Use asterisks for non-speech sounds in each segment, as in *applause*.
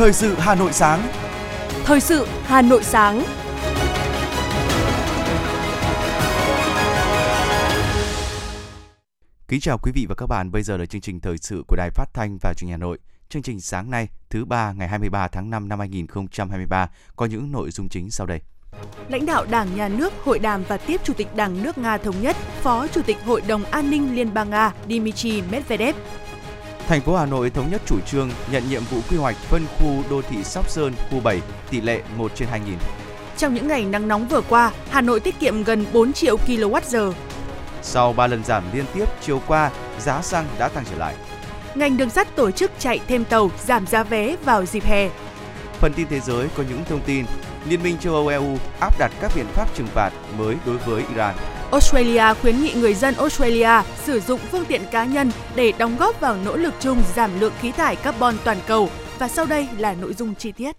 Thời sự Hà Nội sáng. Thời sự Hà Nội sáng. Kính chào quý vị và các bạn, bây giờ là chương trình thời sự của Đài Phát thanh và Truyền hình Hà Nội. Chương trình sáng nay, thứ ba ngày 23 tháng 5 năm 2023 có những nội dung chính sau đây. Lãnh đạo Đảng, Nhà nước hội đàm và tiếp Chủ tịch Đảng nước Nga Thống nhất, Phó Chủ tịch Hội đồng An ninh Liên bang Nga Dmitry Medvedev. Thành phố Hà Nội thống nhất chủ trương nhận nhiệm vụ quy hoạch phân khu đô thị Sóc Sơn, khu 7, tỷ lệ 1 trên 2.000. Trong những ngày nắng nóng vừa qua, Hà Nội tiết kiệm gần 4 triệu kWh. Sau 3 lần giảm liên tiếp, chiều qua, giá xăng đã tăng trở lại. Ngành đường sắt tổ chức chạy thêm tàu, giảm giá vé vào dịp hè. Phần tin thế giới có những thông tin Liên minh châu Âu EU áp đặt các biện pháp trừng phạt mới đối với Iran. Australia khuyến nghị người dân Australia sử dụng phương tiện cá nhân để đóng góp vào nỗ lực chung giảm lượng khí thải carbon toàn cầu. Và sau đây là nội dung chi tiết.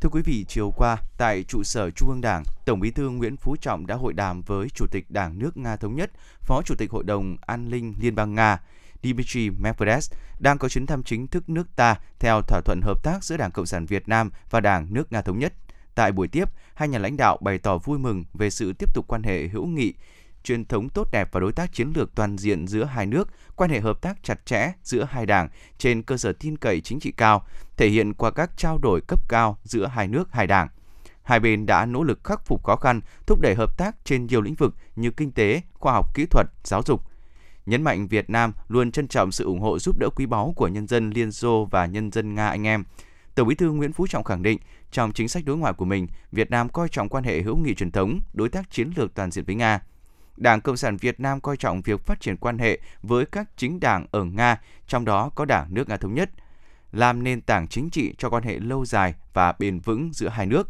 Thưa quý vị, chiều qua, tại trụ sở Trung ương Đảng, Tổng bí thư Nguyễn Phú Trọng đã hội đàm với Chủ tịch Đảng nước Nga Thống Nhất, Phó Chủ tịch Hội đồng An ninh Liên bang Nga, Dmitry Medvedev đang có chuyến thăm chính thức nước ta theo thỏa thuận hợp tác giữa Đảng Cộng sản Việt Nam và Đảng nước Nga Thống Nhất. Tại buổi tiếp, hai nhà lãnh đạo bày tỏ vui mừng về sự tiếp tục quan hệ hữu nghị, truyền thống tốt đẹp và đối tác chiến lược toàn diện giữa hai nước, quan hệ hợp tác chặt chẽ giữa hai đảng trên cơ sở tin cậy chính trị cao, thể hiện qua các trao đổi cấp cao giữa hai nước hai đảng. Hai bên đã nỗ lực khắc phục khó khăn, thúc đẩy hợp tác trên nhiều lĩnh vực như kinh tế, khoa học kỹ thuật, giáo dục. Nhấn mạnh Việt Nam luôn trân trọng sự ủng hộ giúp đỡ quý báu của nhân dân Liên Xô và nhân dân Nga anh em. Tổng Bí thư Nguyễn Phú Trọng khẳng định, trong chính sách đối ngoại của mình, Việt Nam coi trọng quan hệ hữu nghị truyền thống, đối tác chiến lược toàn diện với Nga. Đảng Cộng sản Việt Nam coi trọng việc phát triển quan hệ với các chính đảng ở Nga, trong đó có Đảng nước Nga Thống Nhất, làm nền tảng chính trị cho quan hệ lâu dài và bền vững giữa hai nước.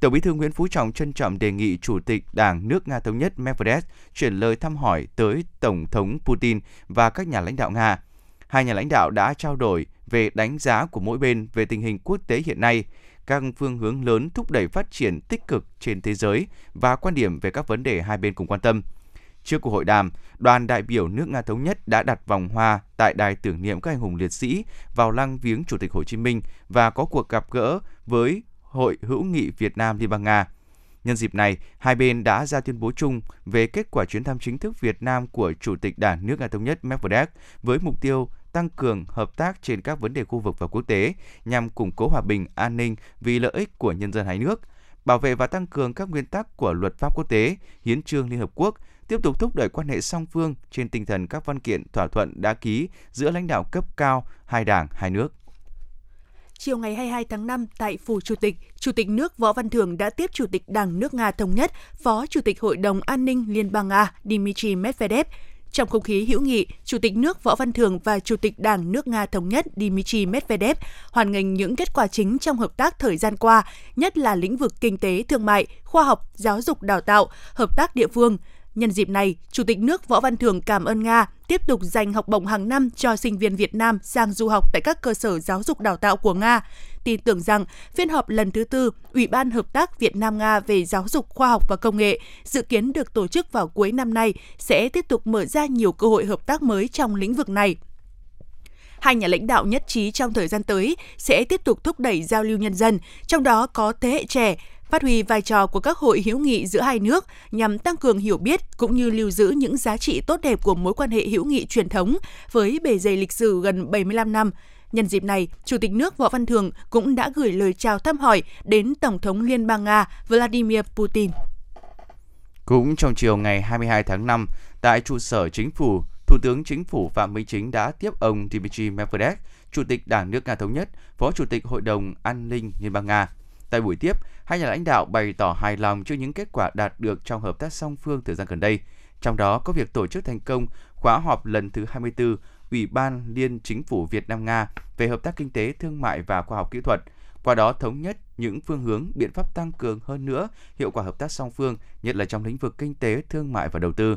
Tổng Bí thư Nguyễn Phú Trọng trân trọng đề nghị Chủ tịch Đảng nước Nga Thống Nhất Medvedev chuyển lời thăm hỏi tới Tổng thống Putin và các nhà lãnh đạo Nga. Hai nhà lãnh đạo đã trao đổi về đánh giá của mỗi bên về tình hình quốc tế hiện nay, các phương hướng lớn thúc đẩy phát triển tích cực trên thế giới và quan điểm về các vấn đề hai bên cùng quan tâm. Trước cuộc hội đàm, đoàn đại biểu nước Nga Thống Nhất đã đặt vòng hoa tại đài tưởng niệm các anh hùng liệt sĩ vào lăng viếng Chủ tịch Hồ Chí Minh và có cuộc gặp gỡ với Hội hữu nghị Việt Nam Liên bang Nga. Nhân dịp này, hai bên đã ra tuyên bố chung về kết quả chuyến thăm chính thức Việt Nam của Chủ tịch Đảng nước Nga Thống Nhất Medvedev với mục tiêu tăng cường hợp tác trên các vấn đề khu vực và quốc tế nhằm củng cố hòa bình, an ninh vì lợi ích của nhân dân hai nước, bảo vệ và tăng cường các nguyên tắc của luật pháp quốc tế, hiến trương Liên Hợp Quốc, tiếp tục thúc đẩy quan hệ song phương trên tinh thần các văn kiện thỏa thuận đã ký giữa lãnh đạo cấp cao hai đảng, hai nước. Chiều ngày 22 tháng 5 tại Phủ Chủ tịch, Chủ tịch nước Võ Văn Thưởng đã tiếp Chủ tịch Đảng nước Nga Thống nhất, Phó Chủ tịch Hội đồng An ninh Liên bang Nga Dmitry Medvedev trong không khí hữu nghị, Chủ tịch nước Võ Văn Thưởng và Chủ tịch Đảng nước Nga Thống nhất Dmitry Medvedev hoàn ngành những kết quả chính trong hợp tác thời gian qua, nhất là lĩnh vực kinh tế, thương mại, khoa học, giáo dục đào tạo, hợp tác địa phương. Nhân dịp này, Chủ tịch nước Võ Văn Thưởng cảm ơn Nga tiếp tục dành học bổng hàng năm cho sinh viên Việt Nam sang du học tại các cơ sở giáo dục đào tạo của Nga. Tin tưởng rằng phiên họp lần thứ tư Ủy ban Hợp tác Việt Nam-Nga về giáo dục, khoa học và công nghệ dự kiến được tổ chức vào cuối năm nay sẽ tiếp tục mở ra nhiều cơ hội hợp tác mới trong lĩnh vực này. Hai nhà lãnh đạo nhất trí trong thời gian tới sẽ tiếp tục thúc đẩy giao lưu nhân dân, trong đó có thế hệ trẻ, phát huy vai trò của các hội hữu nghị giữa hai nước nhằm tăng cường hiểu biết cũng như lưu giữ những giá trị tốt đẹp của mối quan hệ hữu nghị truyền thống với bề dày lịch sử gần 75 năm. Nhân dịp này, Chủ tịch nước Võ Văn Thường cũng đã gửi lời chào thăm hỏi đến Tổng thống Liên bang Nga Vladimir Putin. Cũng trong chiều ngày 22 tháng 5, tại trụ sở chính phủ, Thủ tướng Chính phủ Phạm Minh Chính đã tiếp ông Dmitry Medvedev, Chủ tịch Đảng nước Nga Thống Nhất, Phó Chủ tịch Hội đồng An ninh Liên bang Nga. Tại buổi tiếp, hai nhà lãnh đạo bày tỏ hài lòng trước những kết quả đạt được trong hợp tác song phương thời gian gần đây, trong đó có việc tổ chức thành công khóa họp lần thứ 24 Ủy ban Liên Chính phủ Việt Nam Nga về hợp tác kinh tế, thương mại và khoa học kỹ thuật, qua đó thống nhất những phương hướng, biện pháp tăng cường hơn nữa hiệu quả hợp tác song phương, nhất là trong lĩnh vực kinh tế, thương mại và đầu tư.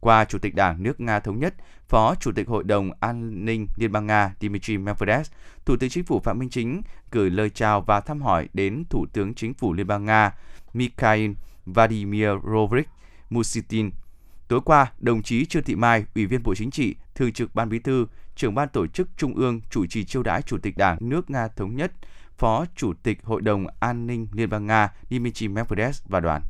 Qua Chủ tịch Đảng nước Nga Thống Nhất, Phó Chủ tịch Hội đồng An ninh Liên bang Nga Dmitry Medvedev, Thủ tướng Chính phủ Phạm Minh Chính gửi lời chào và thăm hỏi đến Thủ tướng Chính phủ Liên bang Nga Mikhail Vladimirovich Musitin. Tối qua, đồng chí Trương Thị Mai, Ủy viên Bộ Chính trị, Thường trực Ban Bí thư, trưởng ban tổ chức Trung ương chủ trì chiêu đãi Chủ tịch Đảng nước Nga Thống Nhất, Phó Chủ tịch Hội đồng An ninh Liên bang Nga Dmitry Medvedev và đoàn.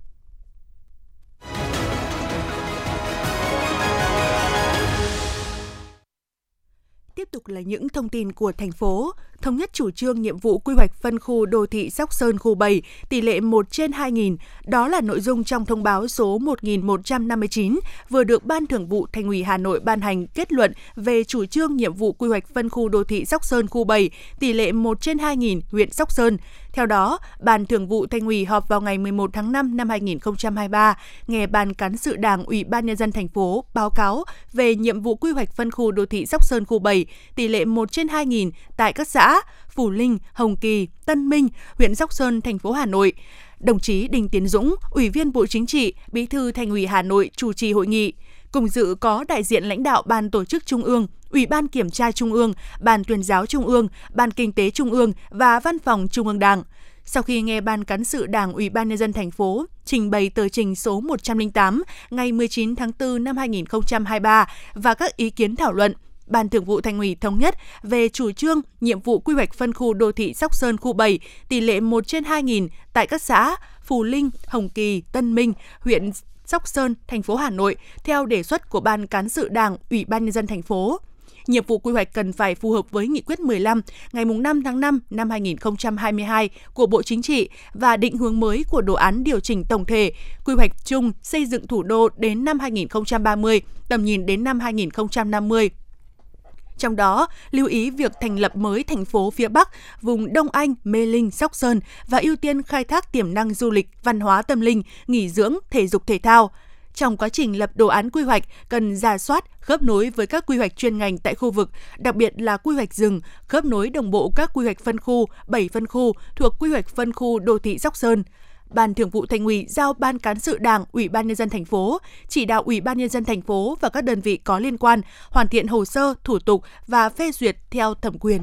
Tiếp tục là những thông tin của thành phố. Thống nhất chủ trương nhiệm vụ quy hoạch phân khu đô thị Sóc Sơn khu 7, tỷ lệ 1 trên 2.000. Đó là nội dung trong thông báo số 1159 vừa được Ban Thường vụ Thành ủy Hà Nội ban hành kết luận về chủ trương nhiệm vụ quy hoạch phân khu đô thị Sóc Sơn khu 7, tỷ lệ 1 trên 2.000 huyện Sóc Sơn. Theo đó, Ban Thường vụ Thành ủy họp vào ngày 11 tháng 5 năm 2023, nghe Ban Cán sự Đảng Ủy ban Nhân dân thành phố báo cáo về nhiệm vụ quy hoạch phân khu đô thị Sóc Sơn khu 7, tỷ lệ 1 trên 2.000 tại các xã Phủ Linh, Hồng Kỳ, Tân Minh, huyện Sóc Sơn, thành phố Hà Nội. Đồng chí Đinh Tiến Dũng, Ủy viên Bộ Chính trị, Bí thư Thành ủy Hà Nội chủ trì hội nghị. Cùng dự có đại diện lãnh đạo Ban Tổ chức Trung ương, Ủy ban Kiểm tra Trung ương, Ban Tuyên giáo Trung ương, Ban Kinh tế Trung ương và Văn phòng Trung ương Đảng. Sau khi nghe Ban Cán sự Đảng Ủy ban Nhân dân thành phố trình bày tờ trình số 108 ngày 19 tháng 4 năm 2023 và các ý kiến thảo luận, Ban Thường vụ Thành ủy thống nhất về chủ trương, nhiệm vụ quy hoạch phân khu đô thị Sóc Sơn khu 7, tỷ lệ 1 trên 2.000 tại các xã Phù Linh, Hồng Kỳ, Tân Minh, huyện Sóc Sơn, thành phố Hà Nội theo đề xuất của Ban Cán sự Đảng, Ủy ban Nhân dân thành phố nhiệm vụ quy hoạch cần phải phù hợp với Nghị quyết 15 ngày 5 tháng 5 năm 2022 của Bộ Chính trị và định hướng mới của đồ án điều chỉnh tổng thể quy hoạch chung xây dựng thủ đô đến năm 2030, tầm nhìn đến năm 2050. Trong đó, lưu ý việc thành lập mới thành phố phía Bắc, vùng Đông Anh, Mê Linh, Sóc Sơn và ưu tiên khai thác tiềm năng du lịch, văn hóa tâm linh, nghỉ dưỡng, thể dục thể thao. Trong quá trình lập đồ án quy hoạch, cần ra soát, khớp nối với các quy hoạch chuyên ngành tại khu vực, đặc biệt là quy hoạch rừng, khớp nối đồng bộ các quy hoạch phân khu, 7 phân khu thuộc quy hoạch phân khu đô thị Sóc Sơn. Ban Thường vụ Thành ủy giao Ban cán sự Đảng, Ủy ban nhân dân thành phố chỉ đạo Ủy ban nhân dân thành phố và các đơn vị có liên quan hoàn thiện hồ sơ, thủ tục và phê duyệt theo thẩm quyền.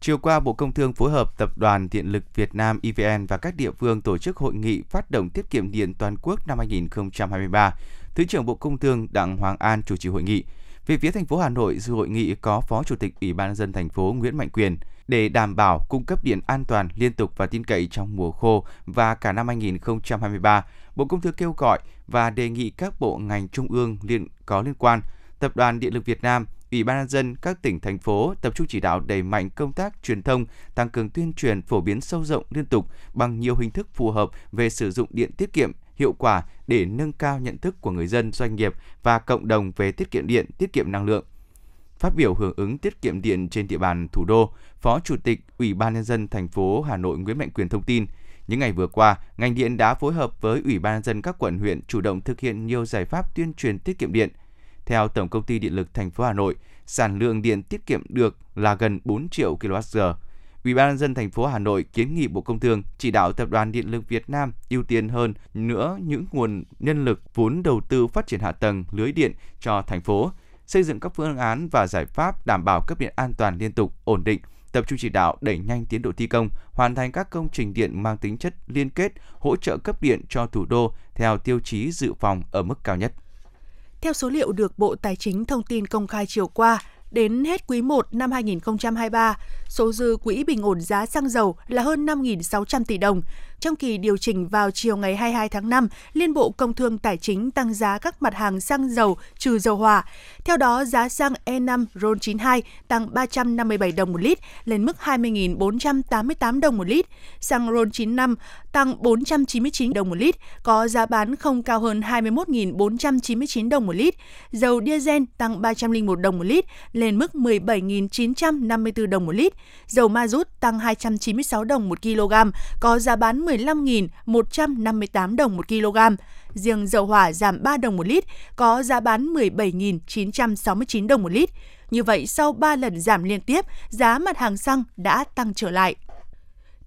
Chiều qua, Bộ Công Thương phối hợp Tập đoàn Điện lực Việt Nam EVN và các địa phương tổ chức hội nghị phát động tiết kiệm điện toàn quốc năm 2023. Thứ trưởng Bộ Công Thương Đặng Hoàng An chủ trì hội nghị. Về phía thành phố Hà Nội, dự hội nghị có Phó Chủ tịch Ủy ban nhân dân thành phố Nguyễn Mạnh Quyền để đảm bảo cung cấp điện an toàn, liên tục và tin cậy trong mùa khô và cả năm 2023. Bộ Công Thương kêu gọi và đề nghị các bộ ngành trung ương liên có liên quan, Tập đoàn Điện lực Việt Nam, Ủy ban nhân dân các tỉnh thành phố tập trung chỉ đạo đẩy mạnh công tác truyền thông, tăng cường tuyên truyền phổ biến sâu rộng liên tục bằng nhiều hình thức phù hợp về sử dụng điện tiết kiệm, hiệu quả để nâng cao nhận thức của người dân, doanh nghiệp và cộng đồng về tiết kiệm điện, tiết kiệm năng lượng. Phát biểu hưởng ứng tiết kiệm điện trên địa bàn thủ đô, Phó Chủ tịch Ủy ban nhân dân thành phố Hà Nội Nguyễn Mạnh Quyền thông tin, những ngày vừa qua, ngành điện đã phối hợp với Ủy ban nhân dân các quận huyện chủ động thực hiện nhiều giải pháp tuyên truyền tiết kiệm điện. Theo Tổng công ty Điện lực thành phố Hà Nội, sản lượng điện tiết kiệm được là gần 4 triệu kWh. Ủy ban nhân dân thành phố Hà Nội kiến nghị Bộ Công Thương chỉ đạo Tập đoàn Điện lực Việt Nam ưu tiên hơn nữa những nguồn nhân lực vốn đầu tư phát triển hạ tầng lưới điện cho thành phố, xây dựng các phương án và giải pháp đảm bảo cấp điện an toàn liên tục, ổn định, tập trung chỉ đạo đẩy nhanh tiến độ thi công, hoàn thành các công trình điện mang tính chất liên kết, hỗ trợ cấp điện cho thủ đô theo tiêu chí dự phòng ở mức cao nhất. Theo số liệu được Bộ Tài chính thông tin công khai chiều qua, Đến hết quý 1 năm 2023, số dư quỹ bình ổn giá xăng dầu là hơn 5.600 tỷ đồng. Trong kỳ điều chỉnh vào chiều ngày 22 tháng 5, Liên Bộ Công Thương Tài chính tăng giá các mặt hàng xăng dầu trừ dầu hỏa. Theo đó, giá xăng E5 RON92 tăng 357 đồng một lít lên mức 20.488 đồng một lít. Xăng RON95 tăng 499 đồng một lít, có giá bán không cao hơn 21.499 đồng một lít. Dầu diesel tăng 301 đồng một lít lên mức 17.954 đồng một lít. Dầu ma rút tăng 296 đồng một kg, có giá bán 15.158 đồng một kg. Riêng dầu hỏa giảm 3 đồng một lít, có giá bán 17.969 đồng một lít. Như vậy, sau 3 lần giảm liên tiếp, giá mặt hàng xăng đã tăng trở lại.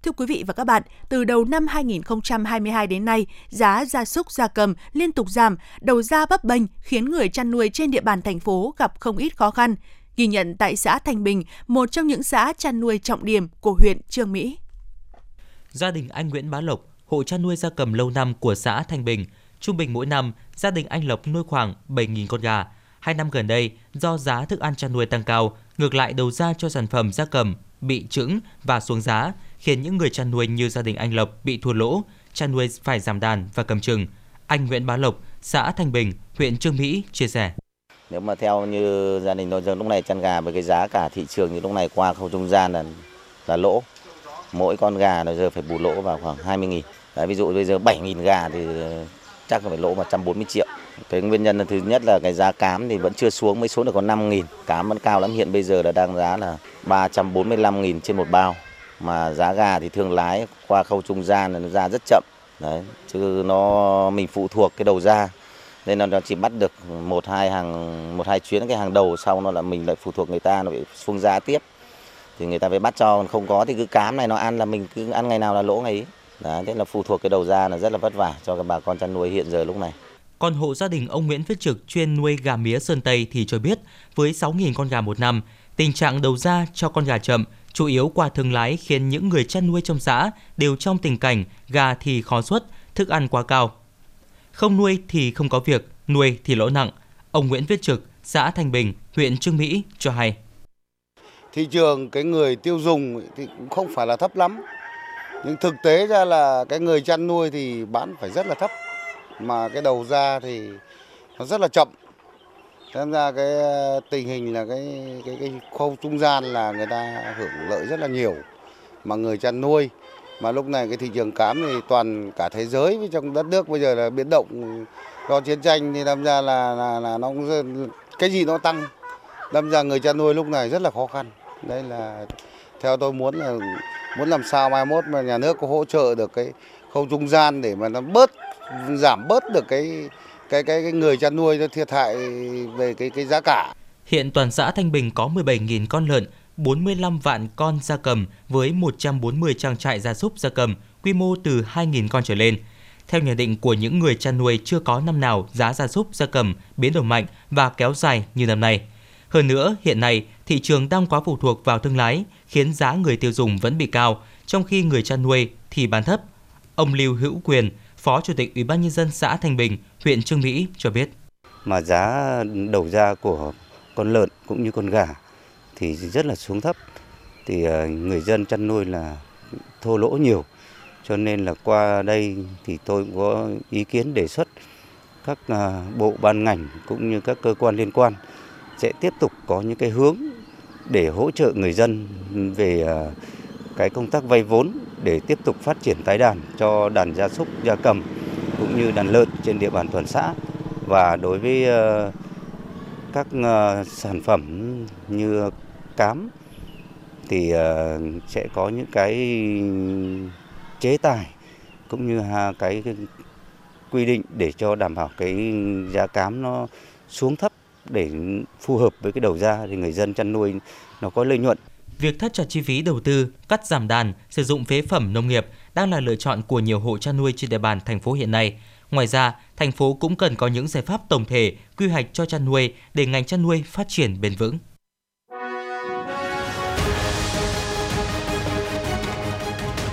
Thưa quý vị và các bạn, từ đầu năm 2022 đến nay, giá gia súc gia cầm liên tục giảm, đầu ra bấp bênh khiến người chăn nuôi trên địa bàn thành phố gặp không ít khó khăn. Ghi nhận tại xã Thành Bình, một trong những xã chăn nuôi trọng điểm của huyện Trương Mỹ. Gia đình anh Nguyễn Bá Lộc, hộ chăn nuôi gia cầm lâu năm của xã Thanh Bình, trung bình mỗi năm gia đình anh Lộc nuôi khoảng 7.000 con gà. Hai năm gần đây, do giá thức ăn chăn nuôi tăng cao, ngược lại đầu ra cho sản phẩm gia cầm bị trứng và xuống giá, khiến những người chăn nuôi như gia đình anh Lộc bị thua lỗ, chăn nuôi phải giảm đàn và cầm chừng. Anh Nguyễn Bá Lộc, xã Thanh Bình, huyện Trương Mỹ chia sẻ. Nếu mà theo như gia đình nông dân lúc này chăn gà với cái giá cả thị trường như lúc này qua khâu trung gian là là lỗ. Mỗi con gà là giờ phải bù lỗ vào khoảng 20 nghìn. Đấy, ví dụ bây giờ 7 nghìn gà thì ờ, chắc là phải lỗ 140 triệu. Cái nguyên nhân là thứ nhất là cái giá cám thì vẫn chưa xuống mới xuống được có 5 nghìn. Cám vẫn cao lắm hiện bây giờ là đang giá là 345 nghìn trên một bao. Mà giá gà thì thương lái qua khâu trung gian là nó ra rất chậm. Đấy, chứ nó mình phụ thuộc cái đầu ra nên là nó chỉ bắt được một hai hàng một hai chuyến cái hàng đầu sau nó là mình lại phụ thuộc người ta nó bị xuống giá tiếp thì người ta phải bắt cho còn không có thì cứ cám này nó ăn là mình cứ ăn ngày nào là lỗ ngày ấy Đấy, thế là phụ thuộc cái đầu ra là rất là vất vả cho các bà con chăn nuôi hiện giờ lúc này. Còn hộ gia đình ông Nguyễn Viết Trực chuyên nuôi gà mía Sơn Tây thì cho biết với 6.000 con gà một năm, tình trạng đầu ra cho con gà chậm chủ yếu qua thương lái khiến những người chăn nuôi trong xã đều trong tình cảnh gà thì khó xuất, thức ăn quá cao. Không nuôi thì không có việc, nuôi thì lỗ nặng. Ông Nguyễn Viết Trực, xã Thanh Bình, huyện Trương Mỹ cho hay. Thị trường cái người tiêu dùng thì cũng không phải là thấp lắm. Nhưng thực tế ra là cái người chăn nuôi thì bán phải rất là thấp. Mà cái đầu ra thì nó rất là chậm. Xem ra cái ờ, tình hình là cái cái cái khâu trung gian là người ta hưởng lợi rất là nhiều. Mà người chăn nuôi mà lúc này cái thị trường cám thì toàn cả thế giới với trong đất nước bây giờ là biến động do chiến tranh thì đâm ra là là, là nó cũng cái gì nó tăng đâm ra người chăn nuôi lúc này rất là khó khăn đây là theo tôi muốn là muốn làm sao mai mốt mà nhà nước có hỗ trợ được cái khâu trung gian để mà nó bớt giảm bớt được cái cái cái, cái người chăn nuôi nó thiệt hại về cái cái giá cả. Hiện toàn xã Thanh Bình có 17.000 con lợn, 45 vạn con gia cầm với 140 trang trại gia súc gia cầm, quy mô từ 2.000 con trở lên. Theo nhận định của những người chăn nuôi chưa có năm nào giá gia súc gia cầm biến động mạnh và kéo dài như năm nay. Hơn nữa, hiện nay thị trường đang quá phụ thuộc vào thương lái, khiến giá người tiêu dùng vẫn bị cao, trong khi người chăn nuôi thì bán thấp. Ông Lưu Hữu Quyền, Phó Chủ tịch Ủy ban nhân dân xã Thanh Bình, huyện Trương Mỹ cho biết. Mà giá đầu ra của con lợn cũng như con gà thì rất là xuống thấp. Thì ờ, người dân chăn nuôi là thô lỗ nhiều. Cho nên là qua đây thì tôi cũng có ý kiến đề xuất các ờ, bộ ban ngành cũng như các cơ quan liên quan sẽ tiếp tục có những cái hướng để hỗ trợ người dân về à, cái công tác vay vốn để tiếp tục phát triển tái đàn cho đàn gia súc, gia cầm cũng như đàn lợn trên địa bàn toàn xã. Và đối với à, các à, sản phẩm như cám thì sẽ có những cái chế tài cũng như cái quy định để cho đảm bảo cái giá cám nó xuống thấp để phù hợp với cái đầu ra thì người dân chăn nuôi nó có lợi nhuận. Việc thắt chặt chi phí đầu tư, cắt giảm đàn, sử dụng phế phẩm nông nghiệp đang là lựa chọn của nhiều hộ chăn nuôi trên địa bàn thành phố hiện nay. Ngoài ra, thành phố cũng cần có những giải pháp tổng thể, quy hoạch cho chăn nuôi để ngành chăn nuôi phát triển bền vững.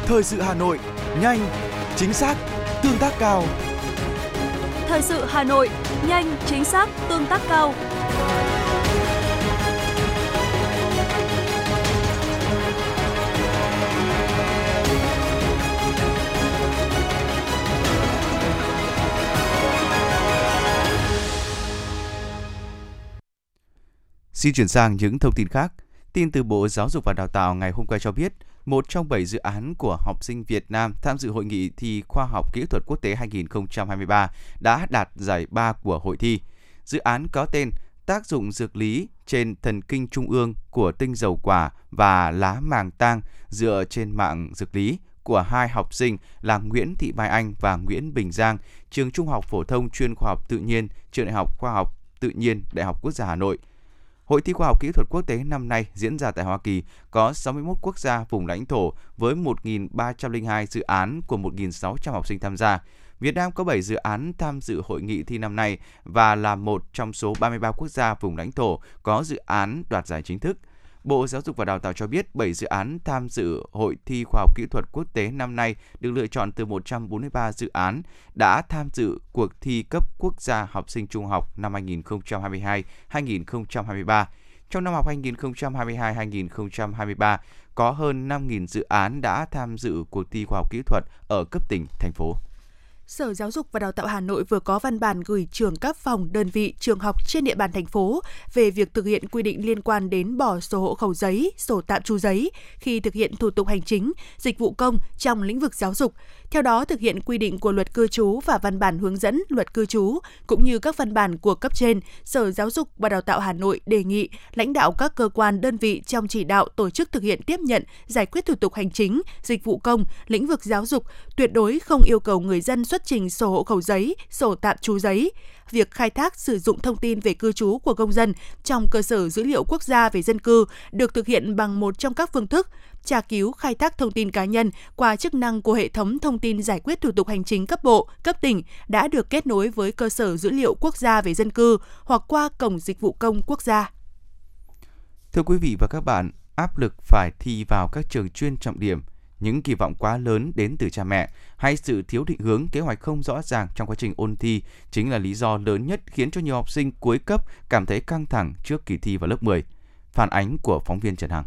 Thời sự Hà Nội, nhanh, chính xác, tương tác cao. Thời sự Hà Nội, nhanh, chính xác, tương tác cao. Xin chuyển sang những thông tin khác. Tin từ Bộ Giáo dục và Đào tạo ngày hôm qua cho biết, một trong bảy dự án của học sinh Việt Nam tham dự hội nghị thi khoa học kỹ thuật quốc tế 2023 đã đạt giải ba của hội thi. Dự án có tên Tác dụng dược lý trên thần kinh trung ương của tinh dầu quả và lá màng tang dựa trên mạng dược lý của hai học sinh là Nguyễn Thị Mai Anh và Nguyễn Bình Giang, trường Trung học phổ thông chuyên khoa học tự nhiên, trường Đại học Khoa học Tự nhiên, Đại học Quốc gia Hà Nội – Hội thi khoa học kỹ thuật quốc tế năm nay diễn ra tại Hoa Kỳ, có 61 quốc gia vùng lãnh thổ với 1.302 dự án của 1.600 học sinh tham gia. Việt Nam có 7 dự án tham dự hội nghị thi năm nay và là một trong số 33 quốc gia vùng lãnh thổ có dự án đoạt giải chính thức – Bộ Giáo dục và Đào tạo cho biết 7 dự án tham dự Hội thi Khoa học Kỹ thuật Quốc tế năm nay được lựa chọn từ 143 dự án đã tham dự cuộc thi cấp quốc gia học sinh trung học năm 2022-2023. trong năm học 2022-2023 có hơn 5.000 dự án đã tham dự cuộc thi khoa học kỹ thuật ở cấp tỉnh, thành phố. Sở Giáo dục và Đào tạo Hà Nội vừa có văn bản gửi trưởng các phòng, đơn vị, trường học trên địa bàn thành phố về việc thực hiện quy định liên quan đến bỏ sổ hộ khẩu giấy, sổ tạm trú giấy khi thực hiện thủ tục hành chính, dịch vụ công trong lĩnh vực giáo dục. Theo đó, thực hiện quy định của luật cư trú và văn bản hướng dẫn luật cư trú, cũng như các văn bản của cấp trên, Sở Giáo dục và Đào tạo Hà Nội đề nghị lãnh đạo các cơ quan đơn vị trong chỉ đạo tổ chức thực hiện tiếp nhận, giải quyết thủ tục hành chính, dịch vụ công, lĩnh vực giáo dục, tuyệt đối không yêu cầu người dân xuất xuất trình sổ hộ khẩu giấy, sổ tạm trú giấy. Việc khai thác sử dụng thông tin về cư trú của công dân trong cơ sở dữ liệu quốc gia về dân cư được thực hiện bằng một trong các phương thức tra cứu khai thác thông tin cá nhân qua chức năng của hệ thống thông tin giải quyết thủ tục hành chính cấp bộ, cấp tỉnh đã được kết nối với cơ sở dữ liệu quốc gia về dân cư hoặc qua cổng dịch vụ công quốc gia. Thưa quý vị và các bạn, áp lực phải thi vào các trường chuyên trọng điểm, những kỳ vọng quá lớn đến từ cha mẹ hay sự thiếu định hướng kế hoạch không rõ ràng trong quá trình ôn thi chính là lý do lớn nhất khiến cho nhiều học sinh cuối cấp cảm thấy căng thẳng trước kỳ thi vào lớp 10. Phản ánh của phóng viên Trần Hằng.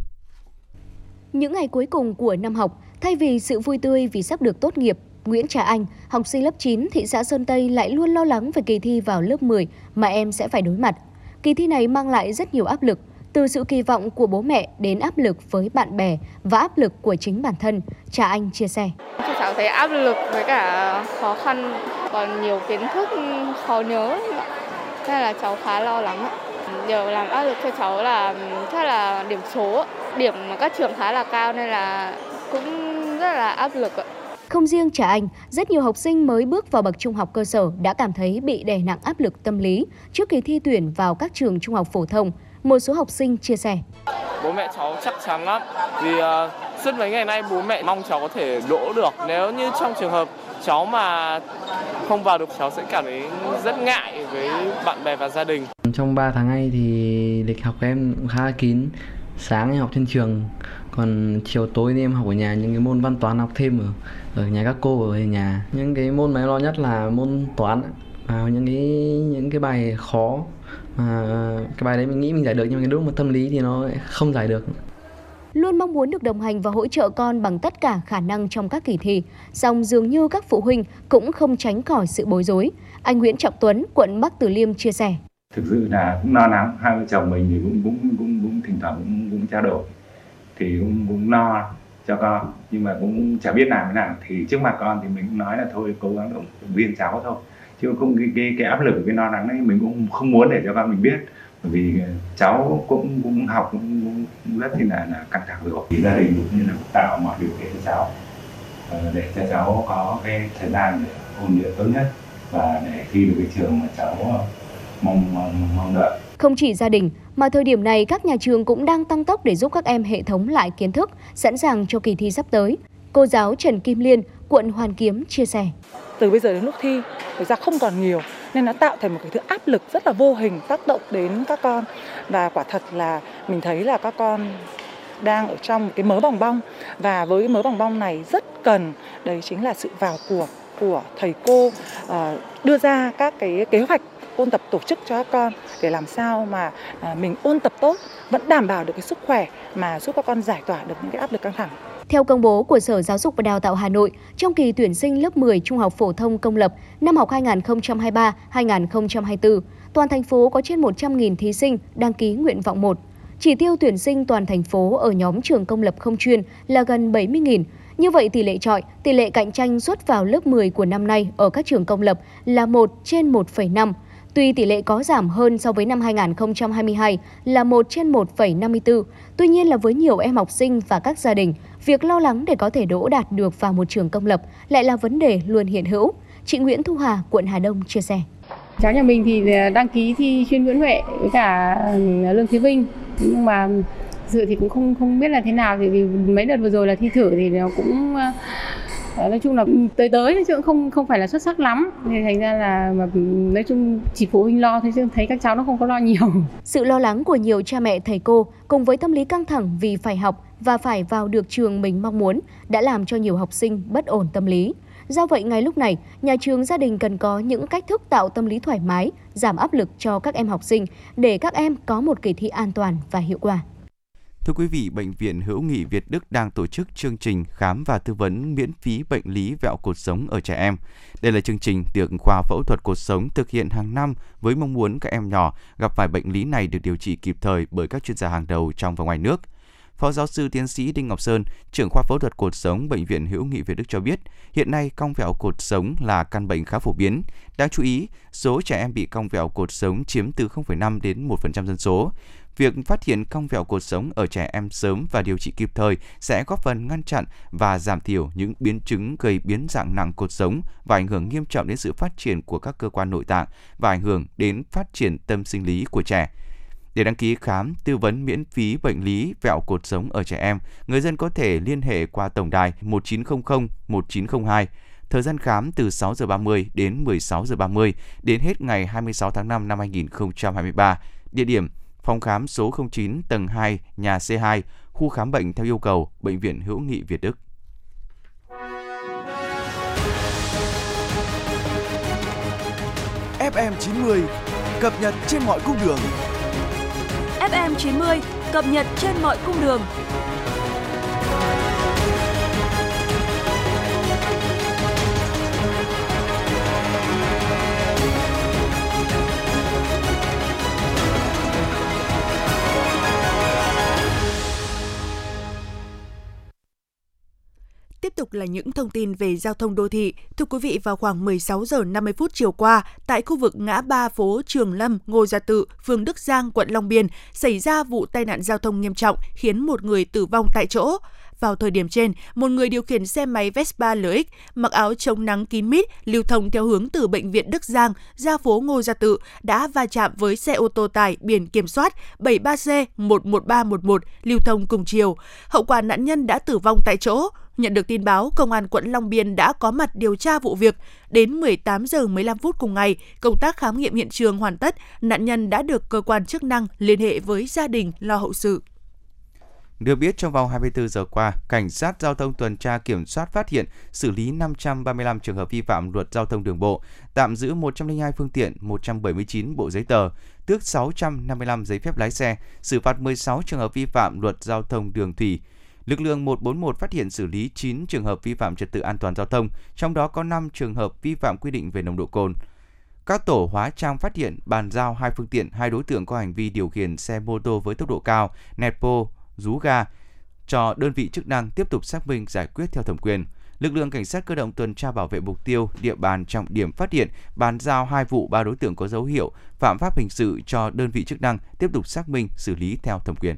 Những ngày cuối cùng của năm học, thay vì sự vui tươi vì sắp được tốt nghiệp, Nguyễn Trà Anh, học sinh lớp 9 thị xã Sơn Tây lại luôn lo lắng về kỳ thi vào lớp 10 mà em sẽ phải đối mặt. Kỳ thi này mang lại rất nhiều áp lực, từ sự kỳ vọng của bố mẹ đến áp lực với bạn bè và áp lực của chính bản thân, Trà Anh chia sẻ. Cho cháu thấy áp lực với cả khó khăn, còn nhiều kiến thức khó nhớ, nên là cháu khá lo lắng. Điều làm áp lực cho cháu là chắc là điểm số, điểm mà các trường khá là cao nên là cũng rất là áp lực. Không riêng Trà Anh, rất nhiều học sinh mới bước vào bậc trung học cơ sở đã cảm thấy bị đè nặng áp lực tâm lý trước kỳ thi tuyển vào các trường trung học phổ thông. Một số học sinh chia sẻ. Bố mẹ cháu chắc chắn lắm vì uh, suốt mấy ngày nay bố mẹ mong cháu có thể đỗ được. Nếu như trong trường hợp cháu mà không vào được cháu sẽ cảm thấy rất ngại với bạn bè và gia đình. Trong 3 tháng nay thì lịch học em cũng khá kín. Sáng em học trên trường, còn chiều tối thì em học ở nhà những cái môn văn toán học thêm ở ở nhà các cô ở nhà. Những cái môn mà em lo nhất là môn toán và những cái những cái bài khó mà cái bài đấy mình nghĩ mình giải được nhưng mà cái lúc mà tâm lý thì nó không giải được luôn mong muốn được đồng hành và hỗ trợ con bằng tất cả khả năng trong các kỳ thi. Song dường như các phụ huynh cũng không tránh khỏi sự bối rối. Anh Nguyễn Trọng Tuấn, quận Bắc Từ Liêm chia sẻ. Thực sự là cũng lo lắng, hai vợ chồng mình thì cũng cũng cũng, cũng thỉnh thoảng cũng, cũng trao đổi thì cũng cũng lo cho con nhưng mà cũng chả biết làm thế nào thì trước mặt con thì mình cũng nói là thôi cố gắng động viên cháu thôi chứ không cái cái, cái áp lực cái lo lắng ấy mình cũng không muốn để cho con mình biết. Bởi vì ờ, cháu cũng cũng học cũng, cũng rất là là căng thẳng rồi. Thì gia đình cũng như là tạo mọi điều kiện cho cháu ờ, để cho cháu có cái thời gian để ôn luyện tốt nhất và để thi được cái trường mà cháu ờ, mong mong, mong đợi. Không chỉ gia đình, mà thời điểm này các nhà trường cũng đang tăng tốc để giúp các em hệ thống lại kiến thức, sẵn sàng cho kỳ thi sắp tới. Cô giáo Trần Kim Liên, quận Hoàn Kiếm chia sẻ. Từ bây giờ đến lúc thi, thực ra không còn nhiều nên nó tạo thành một cái thứ áp lực rất là vô hình tác động đến các con và quả thật là mình thấy là các con đang ở trong cái mớ bòng bong và với cái mớ bòng bong này rất cần đấy chính là sự vào cuộc của thầy cô ờ, đưa ra các cái kế hoạch ôn tập tổ chức cho các con để làm sao mà à, mình ôn tập tốt vẫn đảm bảo được cái sức khỏe mà giúp các con giải tỏa được những cái áp lực căng thẳng. Theo công bố của Sở Giáo dục và Đào tạo Hà Nội, trong kỳ tuyển sinh lớp 10 trung học phổ thông công lập năm học 2023-2024, toàn thành phố có trên 100.000 thí sinh đăng ký nguyện vọng 1. Chỉ tiêu tuyển sinh toàn thành phố ở nhóm trường công lập không chuyên là gần 70.000. Như vậy tỷ lệ trọi, tỷ lệ cạnh tranh xuất vào lớp 10 của năm nay ở các trường công lập là 1 trên 1,5. Tuy tỷ lệ có giảm hơn so với năm 2022 là 1 trên 1,54, tuy nhiên là với nhiều em học sinh và các gia đình, việc lo lắng để có thể đỗ đạt được vào một trường công lập lại là vấn đề luôn hiện hữu. Chị Nguyễn Thu Hà, quận Hà Đông chia sẻ. Cháu nhà mình thì ờ, đăng ký thi chuyên Nguyễn Huệ với cả ờ, Lương Thế Vinh, nhưng mà dự thì cũng không không biết là thế nào thì vì mấy đợt vừa rồi là thi thử thì nó cũng ờ, nói chung là tới tới chứ cũng không không phải là xuất sắc lắm. Thì thành ra là mà nói chung chỉ phụ huynh lo thôi chứ thấy các cháu nó không có lo nhiều. *laughs* Sự lo lắng của nhiều cha mẹ thầy cô cùng với tâm lý căng thẳng vì phải học và phải vào được trường mình mong muốn đã làm cho nhiều học sinh bất ổn tâm lý. Do vậy, ngay lúc này, nhà trường gia đình cần có những cách thức tạo tâm lý thoải mái, giảm áp lực cho các em học sinh để các em có một kỳ thi an toàn và hiệu quả. Thưa quý vị, Bệnh viện Hữu nghị Việt Đức đang tổ chức chương trình khám và tư vấn miễn phí bệnh lý vẹo cột sống ở trẻ em. Đây là chương trình được khoa phẫu thuật cột sống thực hiện hàng năm với mong muốn các em nhỏ gặp phải bệnh lý này được điều trị kịp thời bởi các chuyên gia hàng đầu trong và ngoài nước. Phó giáo sư tiến sĩ Đinh Ngọc Sơn, trưởng khoa phẫu thuật cột sống Bệnh viện Hữu nghị Việt Đức cho biết, hiện nay cong vẹo cột sống là căn bệnh khá phổ biến. Đáng chú ý, số trẻ em bị cong vẹo cột sống chiếm từ 0,5 đến 1% dân số. Việc phát hiện cong vẹo cột sống ở trẻ em sớm và điều trị kịp thời sẽ góp phần ngăn chặn và giảm thiểu những biến chứng gây biến dạng nặng cột sống và ảnh hưởng nghiêm trọng đến sự phát triển của các cơ quan nội tạng và ảnh hưởng đến phát triển tâm sinh lý của trẻ. Để đăng ký khám, tư vấn miễn phí bệnh lý vẹo cột sống ở trẻ em, người dân có thể liên hệ qua tổng đài 1900 1902. Thời gian khám từ 6 giờ 30 đến 16 giờ 30 đến hết ngày 26 tháng 5 năm 2023. Địa điểm phòng khám số 09 tầng 2, nhà C2, khu khám bệnh theo yêu cầu Bệnh viện Hữu nghị Việt Đức. FM 90 cập nhật trên mọi cung đường. FM 90 cập nhật trên mọi cung đường. Tiếp tục là những thông tin về giao thông đô thị. Thưa quý vị, vào khoảng 16 giờ 50 phút chiều qua, tại khu vực ngã ba phố Trường Lâm, Ngô Gia Tự, phường Đức Giang, quận Long Biên, xảy ra vụ tai nạn giao thông nghiêm trọng khiến một người tử vong tại chỗ. Vào thời điểm trên, một người điều khiển xe máy Vespa LX mặc áo chống nắng kín mít lưu thông theo hướng từ bệnh viện Đức Giang ra phố Ngô Gia Tự đã va chạm với xe ô tô tải biển kiểm soát 73C11311 lưu thông cùng chiều. Hậu quả nạn nhân đã tử vong tại chỗ. Nhận được tin báo, Công an quận Long Biên đã có mặt điều tra vụ việc. Đến 18 giờ 15 phút cùng ngày, công tác khám nghiệm hiện trường hoàn tất, nạn nhân đã được cơ quan chức năng liên hệ với gia đình lo hậu sự. Được biết trong vòng 24 giờ qua, cảnh sát giao thông tuần tra kiểm soát phát hiện xử lý 535 trường hợp vi phạm luật giao thông đường bộ, tạm giữ 102 phương tiện, 179 bộ giấy tờ, tước 655 giấy phép lái xe, xử phạt 16 trường hợp vi phạm luật giao thông đường thủy. Lực lượng 141 phát hiện xử lý 9 trường hợp vi phạm trật tự an toàn giao thông, trong đó có 5 trường hợp vi phạm quy định về nồng độ cồn. Các tổ hóa trang phát hiện bàn giao hai phương tiện, hai đối tượng có hành vi điều khiển xe mô tô với tốc độ cao, nẹt bô, rú ga cho đơn vị chức năng tiếp tục xác minh giải quyết theo thẩm quyền. Lực lượng cảnh sát cơ động tuần tra bảo vệ mục tiêu, địa bàn trọng điểm phát hiện, bàn giao hai vụ ba đối tượng có dấu hiệu phạm pháp hình sự cho đơn vị chức năng tiếp tục xác minh xử lý theo thẩm quyền.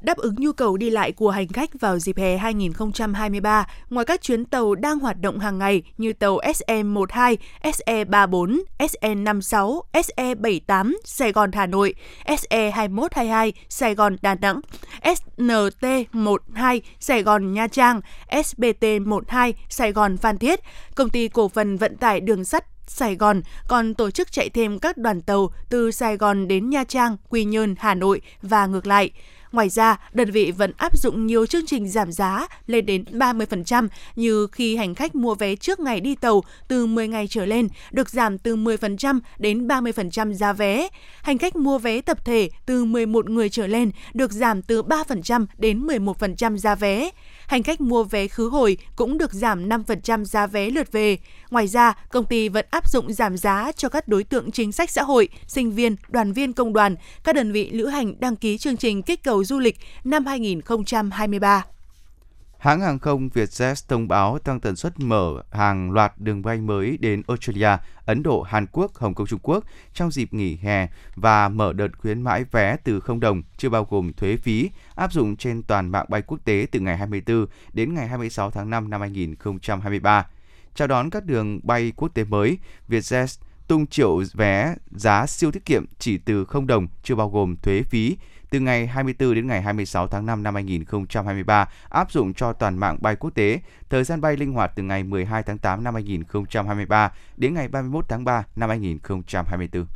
Đáp ứng nhu cầu đi lại của hành khách vào dịp hè 2023, ngoài các chuyến tàu đang hoạt động hàng ngày như tàu SE12, SE34, SE56, SE78 Sài Gòn Hà Nội, SE2122 Sài Gòn Đà Nẵng, SNT12 Sài Gòn Nha Trang, SBT12 Sài Gòn Phan Thiết, công ty cổ phần vận tải đường sắt Sài Gòn còn tổ chức chạy thêm các đoàn tàu từ Sài Gòn đến Nha Trang, Quy Nhơn, Hà Nội và ngược lại. Ngoài ra, đơn vị vẫn áp dụng nhiều chương trình giảm giá lên đến 30% như khi hành khách mua vé trước ngày đi tàu từ 10 ngày trở lên được giảm từ 10% đến 30% giá vé. Hành khách mua vé tập thể từ 11 người trở lên được giảm từ 3% đến 11% giá vé. Hành khách mua vé khứ hồi cũng được giảm 5% giá vé lượt về. Ngoài ra, công ty vẫn áp dụng giảm giá cho các đối tượng chính sách xã hội, sinh viên, đoàn viên công đoàn, các đơn vị lữ hành đăng ký chương trình kích cầu du lịch năm 2023. Hãng hàng không Vietjet thông báo tăng tần suất mở hàng loạt đường bay mới đến Australia, Ấn Độ, Hàn Quốc, Hồng Kông, Trung Quốc trong dịp nghỉ hè và mở đợt khuyến mãi vé từ 0 đồng, chưa bao gồm thuế phí, áp dụng trên toàn mạng bay quốc tế từ ngày 24 đến ngày 26 tháng 5 năm 2023. Chào đón các đường bay quốc tế mới, Vietjet tung triệu vé giá siêu tiết kiệm chỉ từ 0 đồng, chưa bao gồm thuế phí, từ ngày 24 đến ngày 26 tháng 5 năm 2023 áp dụng cho toàn mạng bay quốc tế. Thời gian bay linh hoạt từ ngày 12 tháng 8 năm 2023 đến ngày 31 tháng 3 năm 2024.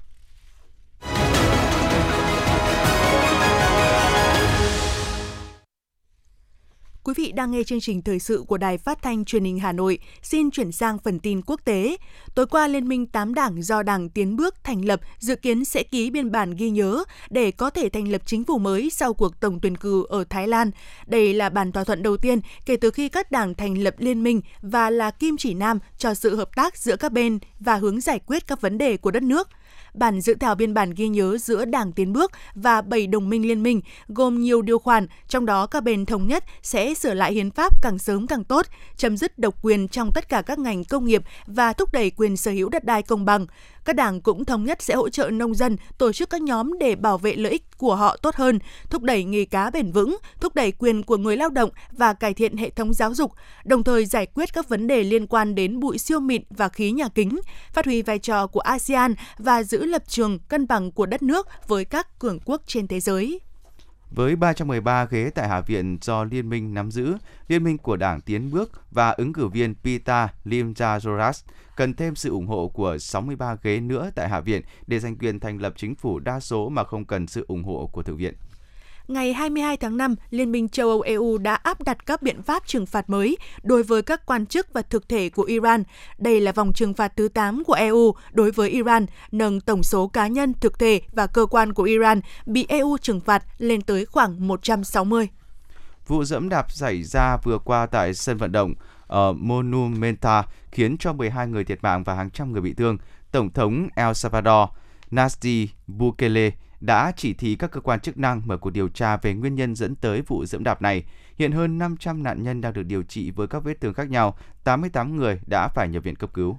Quý vị đang nghe chương trình thời sự của Đài Phát thanh Truyền hình Hà Nội. Xin chuyển sang phần tin quốc tế. Tối qua, Liên minh 8 đảng do Đảng Tiến bước thành lập dự kiến sẽ ký biên bản ghi nhớ để có thể thành lập chính phủ mới sau cuộc tổng tuyển cử ở Thái Lan. Đây là bản thỏa thuận đầu tiên kể từ khi các đảng thành lập liên minh và là kim chỉ nam cho sự hợp tác giữa các bên và hướng giải quyết các vấn đề của đất nước – bản dự thảo biên bản ghi nhớ giữa Đảng Tiến bước và bảy đồng minh liên minh gồm nhiều điều khoản, trong đó các bên thống nhất sẽ sửa lại hiến pháp càng sớm càng tốt, chấm dứt độc quyền trong tất cả các ngành công nghiệp và thúc đẩy quyền sở hữu đất đai công bằng. Các đảng cũng thống nhất sẽ hỗ trợ nông dân tổ chức các nhóm để bảo vệ lợi ích của họ tốt hơn, thúc đẩy nghề cá bền vững, thúc đẩy quyền của người lao động và cải thiện hệ thống giáo dục, đồng thời giải quyết các vấn đề liên quan đến bụi siêu mịn và khí nhà kính, phát huy vai trò của ASEAN và giữ lập trường cân bằng của đất nước với các cường quốc trên thế giới. Với 313 ghế tại Hạ viện do Liên minh nắm giữ, Liên minh của Đảng Tiến Bước và ứng cử viên Pita Limjaroras cần thêm sự ủng hộ của 63 ghế nữa tại Hạ viện để giành quyền thành lập chính phủ đa số mà không cần sự ủng hộ của Thượng viện ngày 22 tháng 5, Liên minh châu Âu EU đã áp đặt các biện pháp trừng phạt mới đối với các quan chức và thực thể của Iran. Đây là vòng trừng phạt thứ 8 của EU đối với Iran, nâng tổng số cá nhân, thực thể và cơ quan của Iran bị EU trừng phạt lên tới khoảng 160. Vụ dẫm đạp xảy ra vừa qua tại sân vận động ở Monumenta khiến cho 12 người thiệt mạng và hàng trăm người bị thương. Tổng thống El Salvador Nayib Bukele đã chỉ thị các cơ quan chức năng mở cuộc điều tra về nguyên nhân dẫn tới vụ dẫm đạp này. Hiện hơn 500 nạn nhân đang được điều trị với các vết thương khác nhau, 88 người đã phải nhập viện cấp cứu.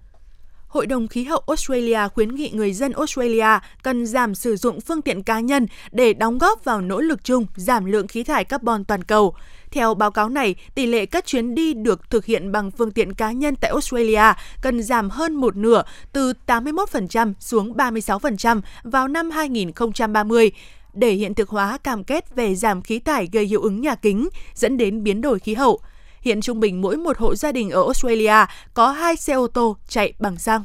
Hội đồng khí hậu Australia khuyến nghị người dân Australia cần giảm sử dụng phương tiện cá nhân để đóng góp vào nỗ lực chung giảm lượng khí thải carbon toàn cầu. Theo báo cáo này, tỷ lệ các chuyến đi được thực hiện bằng phương tiện cá nhân tại Australia cần giảm hơn một nửa từ 81% xuống 36% vào năm 2030 để hiện thực hóa cam kết về giảm khí thải gây hiệu ứng nhà kính dẫn đến biến đổi khí hậu. Hiện trung bình mỗi một hộ gia đình ở Australia có hai xe ô tô chạy bằng xăng.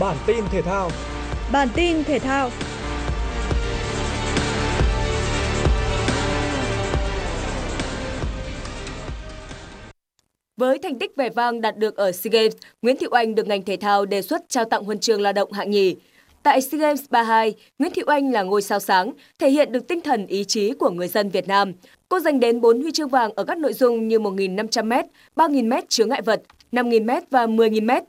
Bản tin thể thao Bản tin thể thao Với thành tích vẻ vang đạt được ở SEA Games, Nguyễn Thị Oanh được ngành thể thao đề xuất trao tặng huân chương lao động hạng nhì. Tại SEA Games 32, Nguyễn Thị Oanh là ngôi sao sáng, thể hiện được tinh thần ý chí của người dân Việt Nam. Cô giành đến 4 huy chương vàng ở các nội dung như 1.500m, 3.000m chứa ngại vật, 5.000m và 10.000m.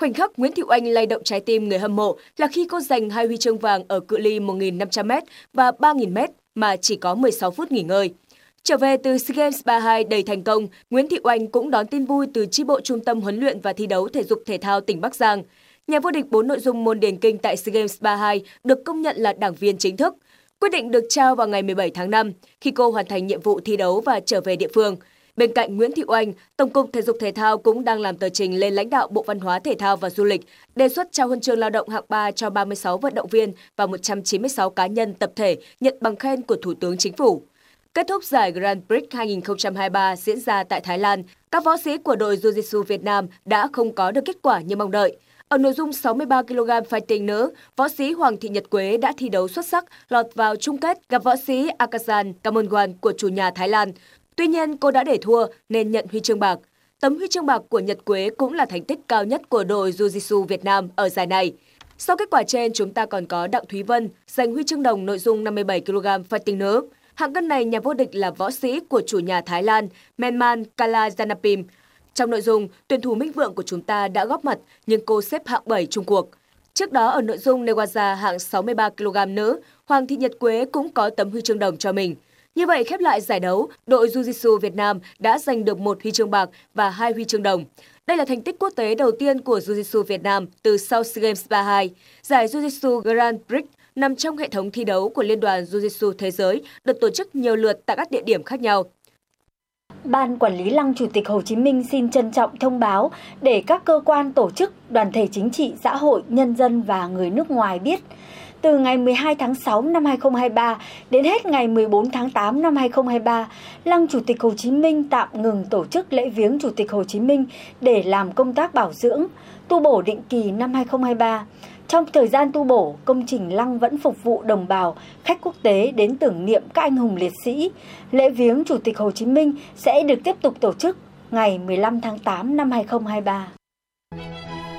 Khoảnh khắc Nguyễn Thị Oanh lay động trái tim người hâm mộ là khi cô giành hai huy chương vàng ở cự ly 1.500m và 3.000m mà chỉ có 16 phút nghỉ ngơi. Trở về từ SEA Games 32 đầy thành công, Nguyễn Thị Oanh cũng đón tin vui từ chi bộ Trung tâm huấn luyện và thi đấu thể dục thể thao tỉnh Bắc Giang. Nhà vô địch 4 nội dung môn điền kinh tại SEA Games 32 được công nhận là đảng viên chính thức. Quyết định được trao vào ngày 17 tháng 5 khi cô hoàn thành nhiệm vụ thi đấu và trở về địa phương. Bên cạnh Nguyễn Thị Oanh, Tổng cục Thể dục Thể thao cũng đang làm tờ trình lên lãnh đạo Bộ Văn hóa Thể thao và Du lịch, đề xuất trao huân chương lao động hạng 3 cho 36 vận động viên và 196 cá nhân tập thể nhận bằng khen của Thủ tướng Chính phủ. Kết thúc giải Grand Prix 2023 diễn ra tại Thái Lan, các võ sĩ của đội Jiu-Jitsu Việt Nam đã không có được kết quả như mong đợi. Ở nội dung 63 kg fighting nữ, võ sĩ Hoàng Thị Nhật Quế đã thi đấu xuất sắc, lọt vào chung kết gặp võ sĩ Akazan Kamonwan của chủ nhà Thái Lan. Tuy nhiên, cô đã để thua nên nhận huy chương bạc. Tấm huy chương bạc của Nhật Quế cũng là thành tích cao nhất của đội Jiu-Jitsu Việt Nam ở giải này. Sau kết quả trên, chúng ta còn có Đặng Thúy Vân giành huy chương đồng nội dung 57 kg fighting nữ. Hạng cân này nhà vô địch là võ sĩ của chủ nhà Thái Lan Menman Kalajanapim. Trong nội dung, tuyển thủ Minh Vượng của chúng ta đã góp mặt nhưng cô xếp hạng 7 chung cuộc. Trước đó ở nội dung Newaza hạng 63 kg nữ, Hoàng Thị Nhật Quế cũng có tấm huy chương đồng cho mình. Như vậy khép lại giải đấu, đội Jiu-Jitsu Việt Nam đã giành được một huy chương bạc và hai huy chương đồng. Đây là thành tích quốc tế đầu tiên của Jiu-Jitsu Việt Nam từ sau SEA Games 32. Giải Jiu-Jitsu Grand Prix nằm trong hệ thống thi đấu của Liên đoàn Jiu-Jitsu Thế giới, được tổ chức nhiều lượt tại các địa điểm khác nhau. Ban Quản lý Lăng Chủ tịch Hồ Chí Minh xin trân trọng thông báo để các cơ quan tổ chức, đoàn thể chính trị, xã hội, nhân dân và người nước ngoài biết – từ ngày 12 tháng 6 năm 2023 đến hết ngày 14 tháng 8 năm 2023, Lăng Chủ tịch Hồ Chí Minh tạm ngừng tổ chức lễ viếng Chủ tịch Hồ Chí Minh để làm công tác bảo dưỡng, tu bổ định kỳ năm 2023. Trong thời gian tu bổ, công trình lăng vẫn phục vụ đồng bào, khách quốc tế đến tưởng niệm các anh hùng liệt sĩ. Lễ viếng Chủ tịch Hồ Chí Minh sẽ được tiếp tục tổ chức ngày 15 tháng 8 năm 2023.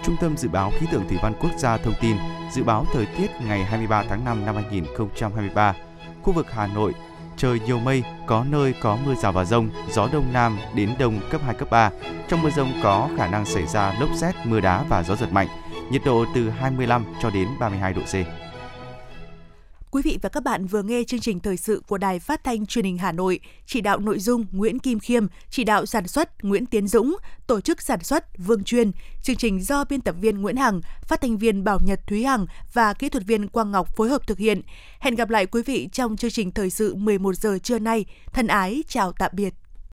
Trung tâm Dự báo Khí tượng Thủy văn Quốc gia thông tin dự báo thời tiết ngày 23 tháng 5 năm 2023. Khu vực Hà Nội, trời nhiều mây, có nơi có mưa rào và rông, gió đông nam đến đông cấp 2, cấp 3. Trong mưa rông có khả năng xảy ra lốc xét, mưa đá và gió giật mạnh. Nhiệt độ từ 25 cho đến 32 độ C. Quý vị và các bạn vừa nghe chương trình thời sự của Đài Phát thanh Truyền hình Hà Nội, chỉ đạo nội dung Nguyễn Kim Khiêm, chỉ đạo sản xuất Nguyễn Tiến Dũng, tổ chức sản xuất Vương Chuyên, chương trình do biên tập viên Nguyễn Hằng, phát thanh viên Bảo Nhật Thúy Hằng và kỹ thuật viên Quang Ngọc phối hợp thực hiện. Hẹn gặp lại quý vị trong chương trình thời sự 11 giờ trưa nay. Thân ái chào tạm biệt.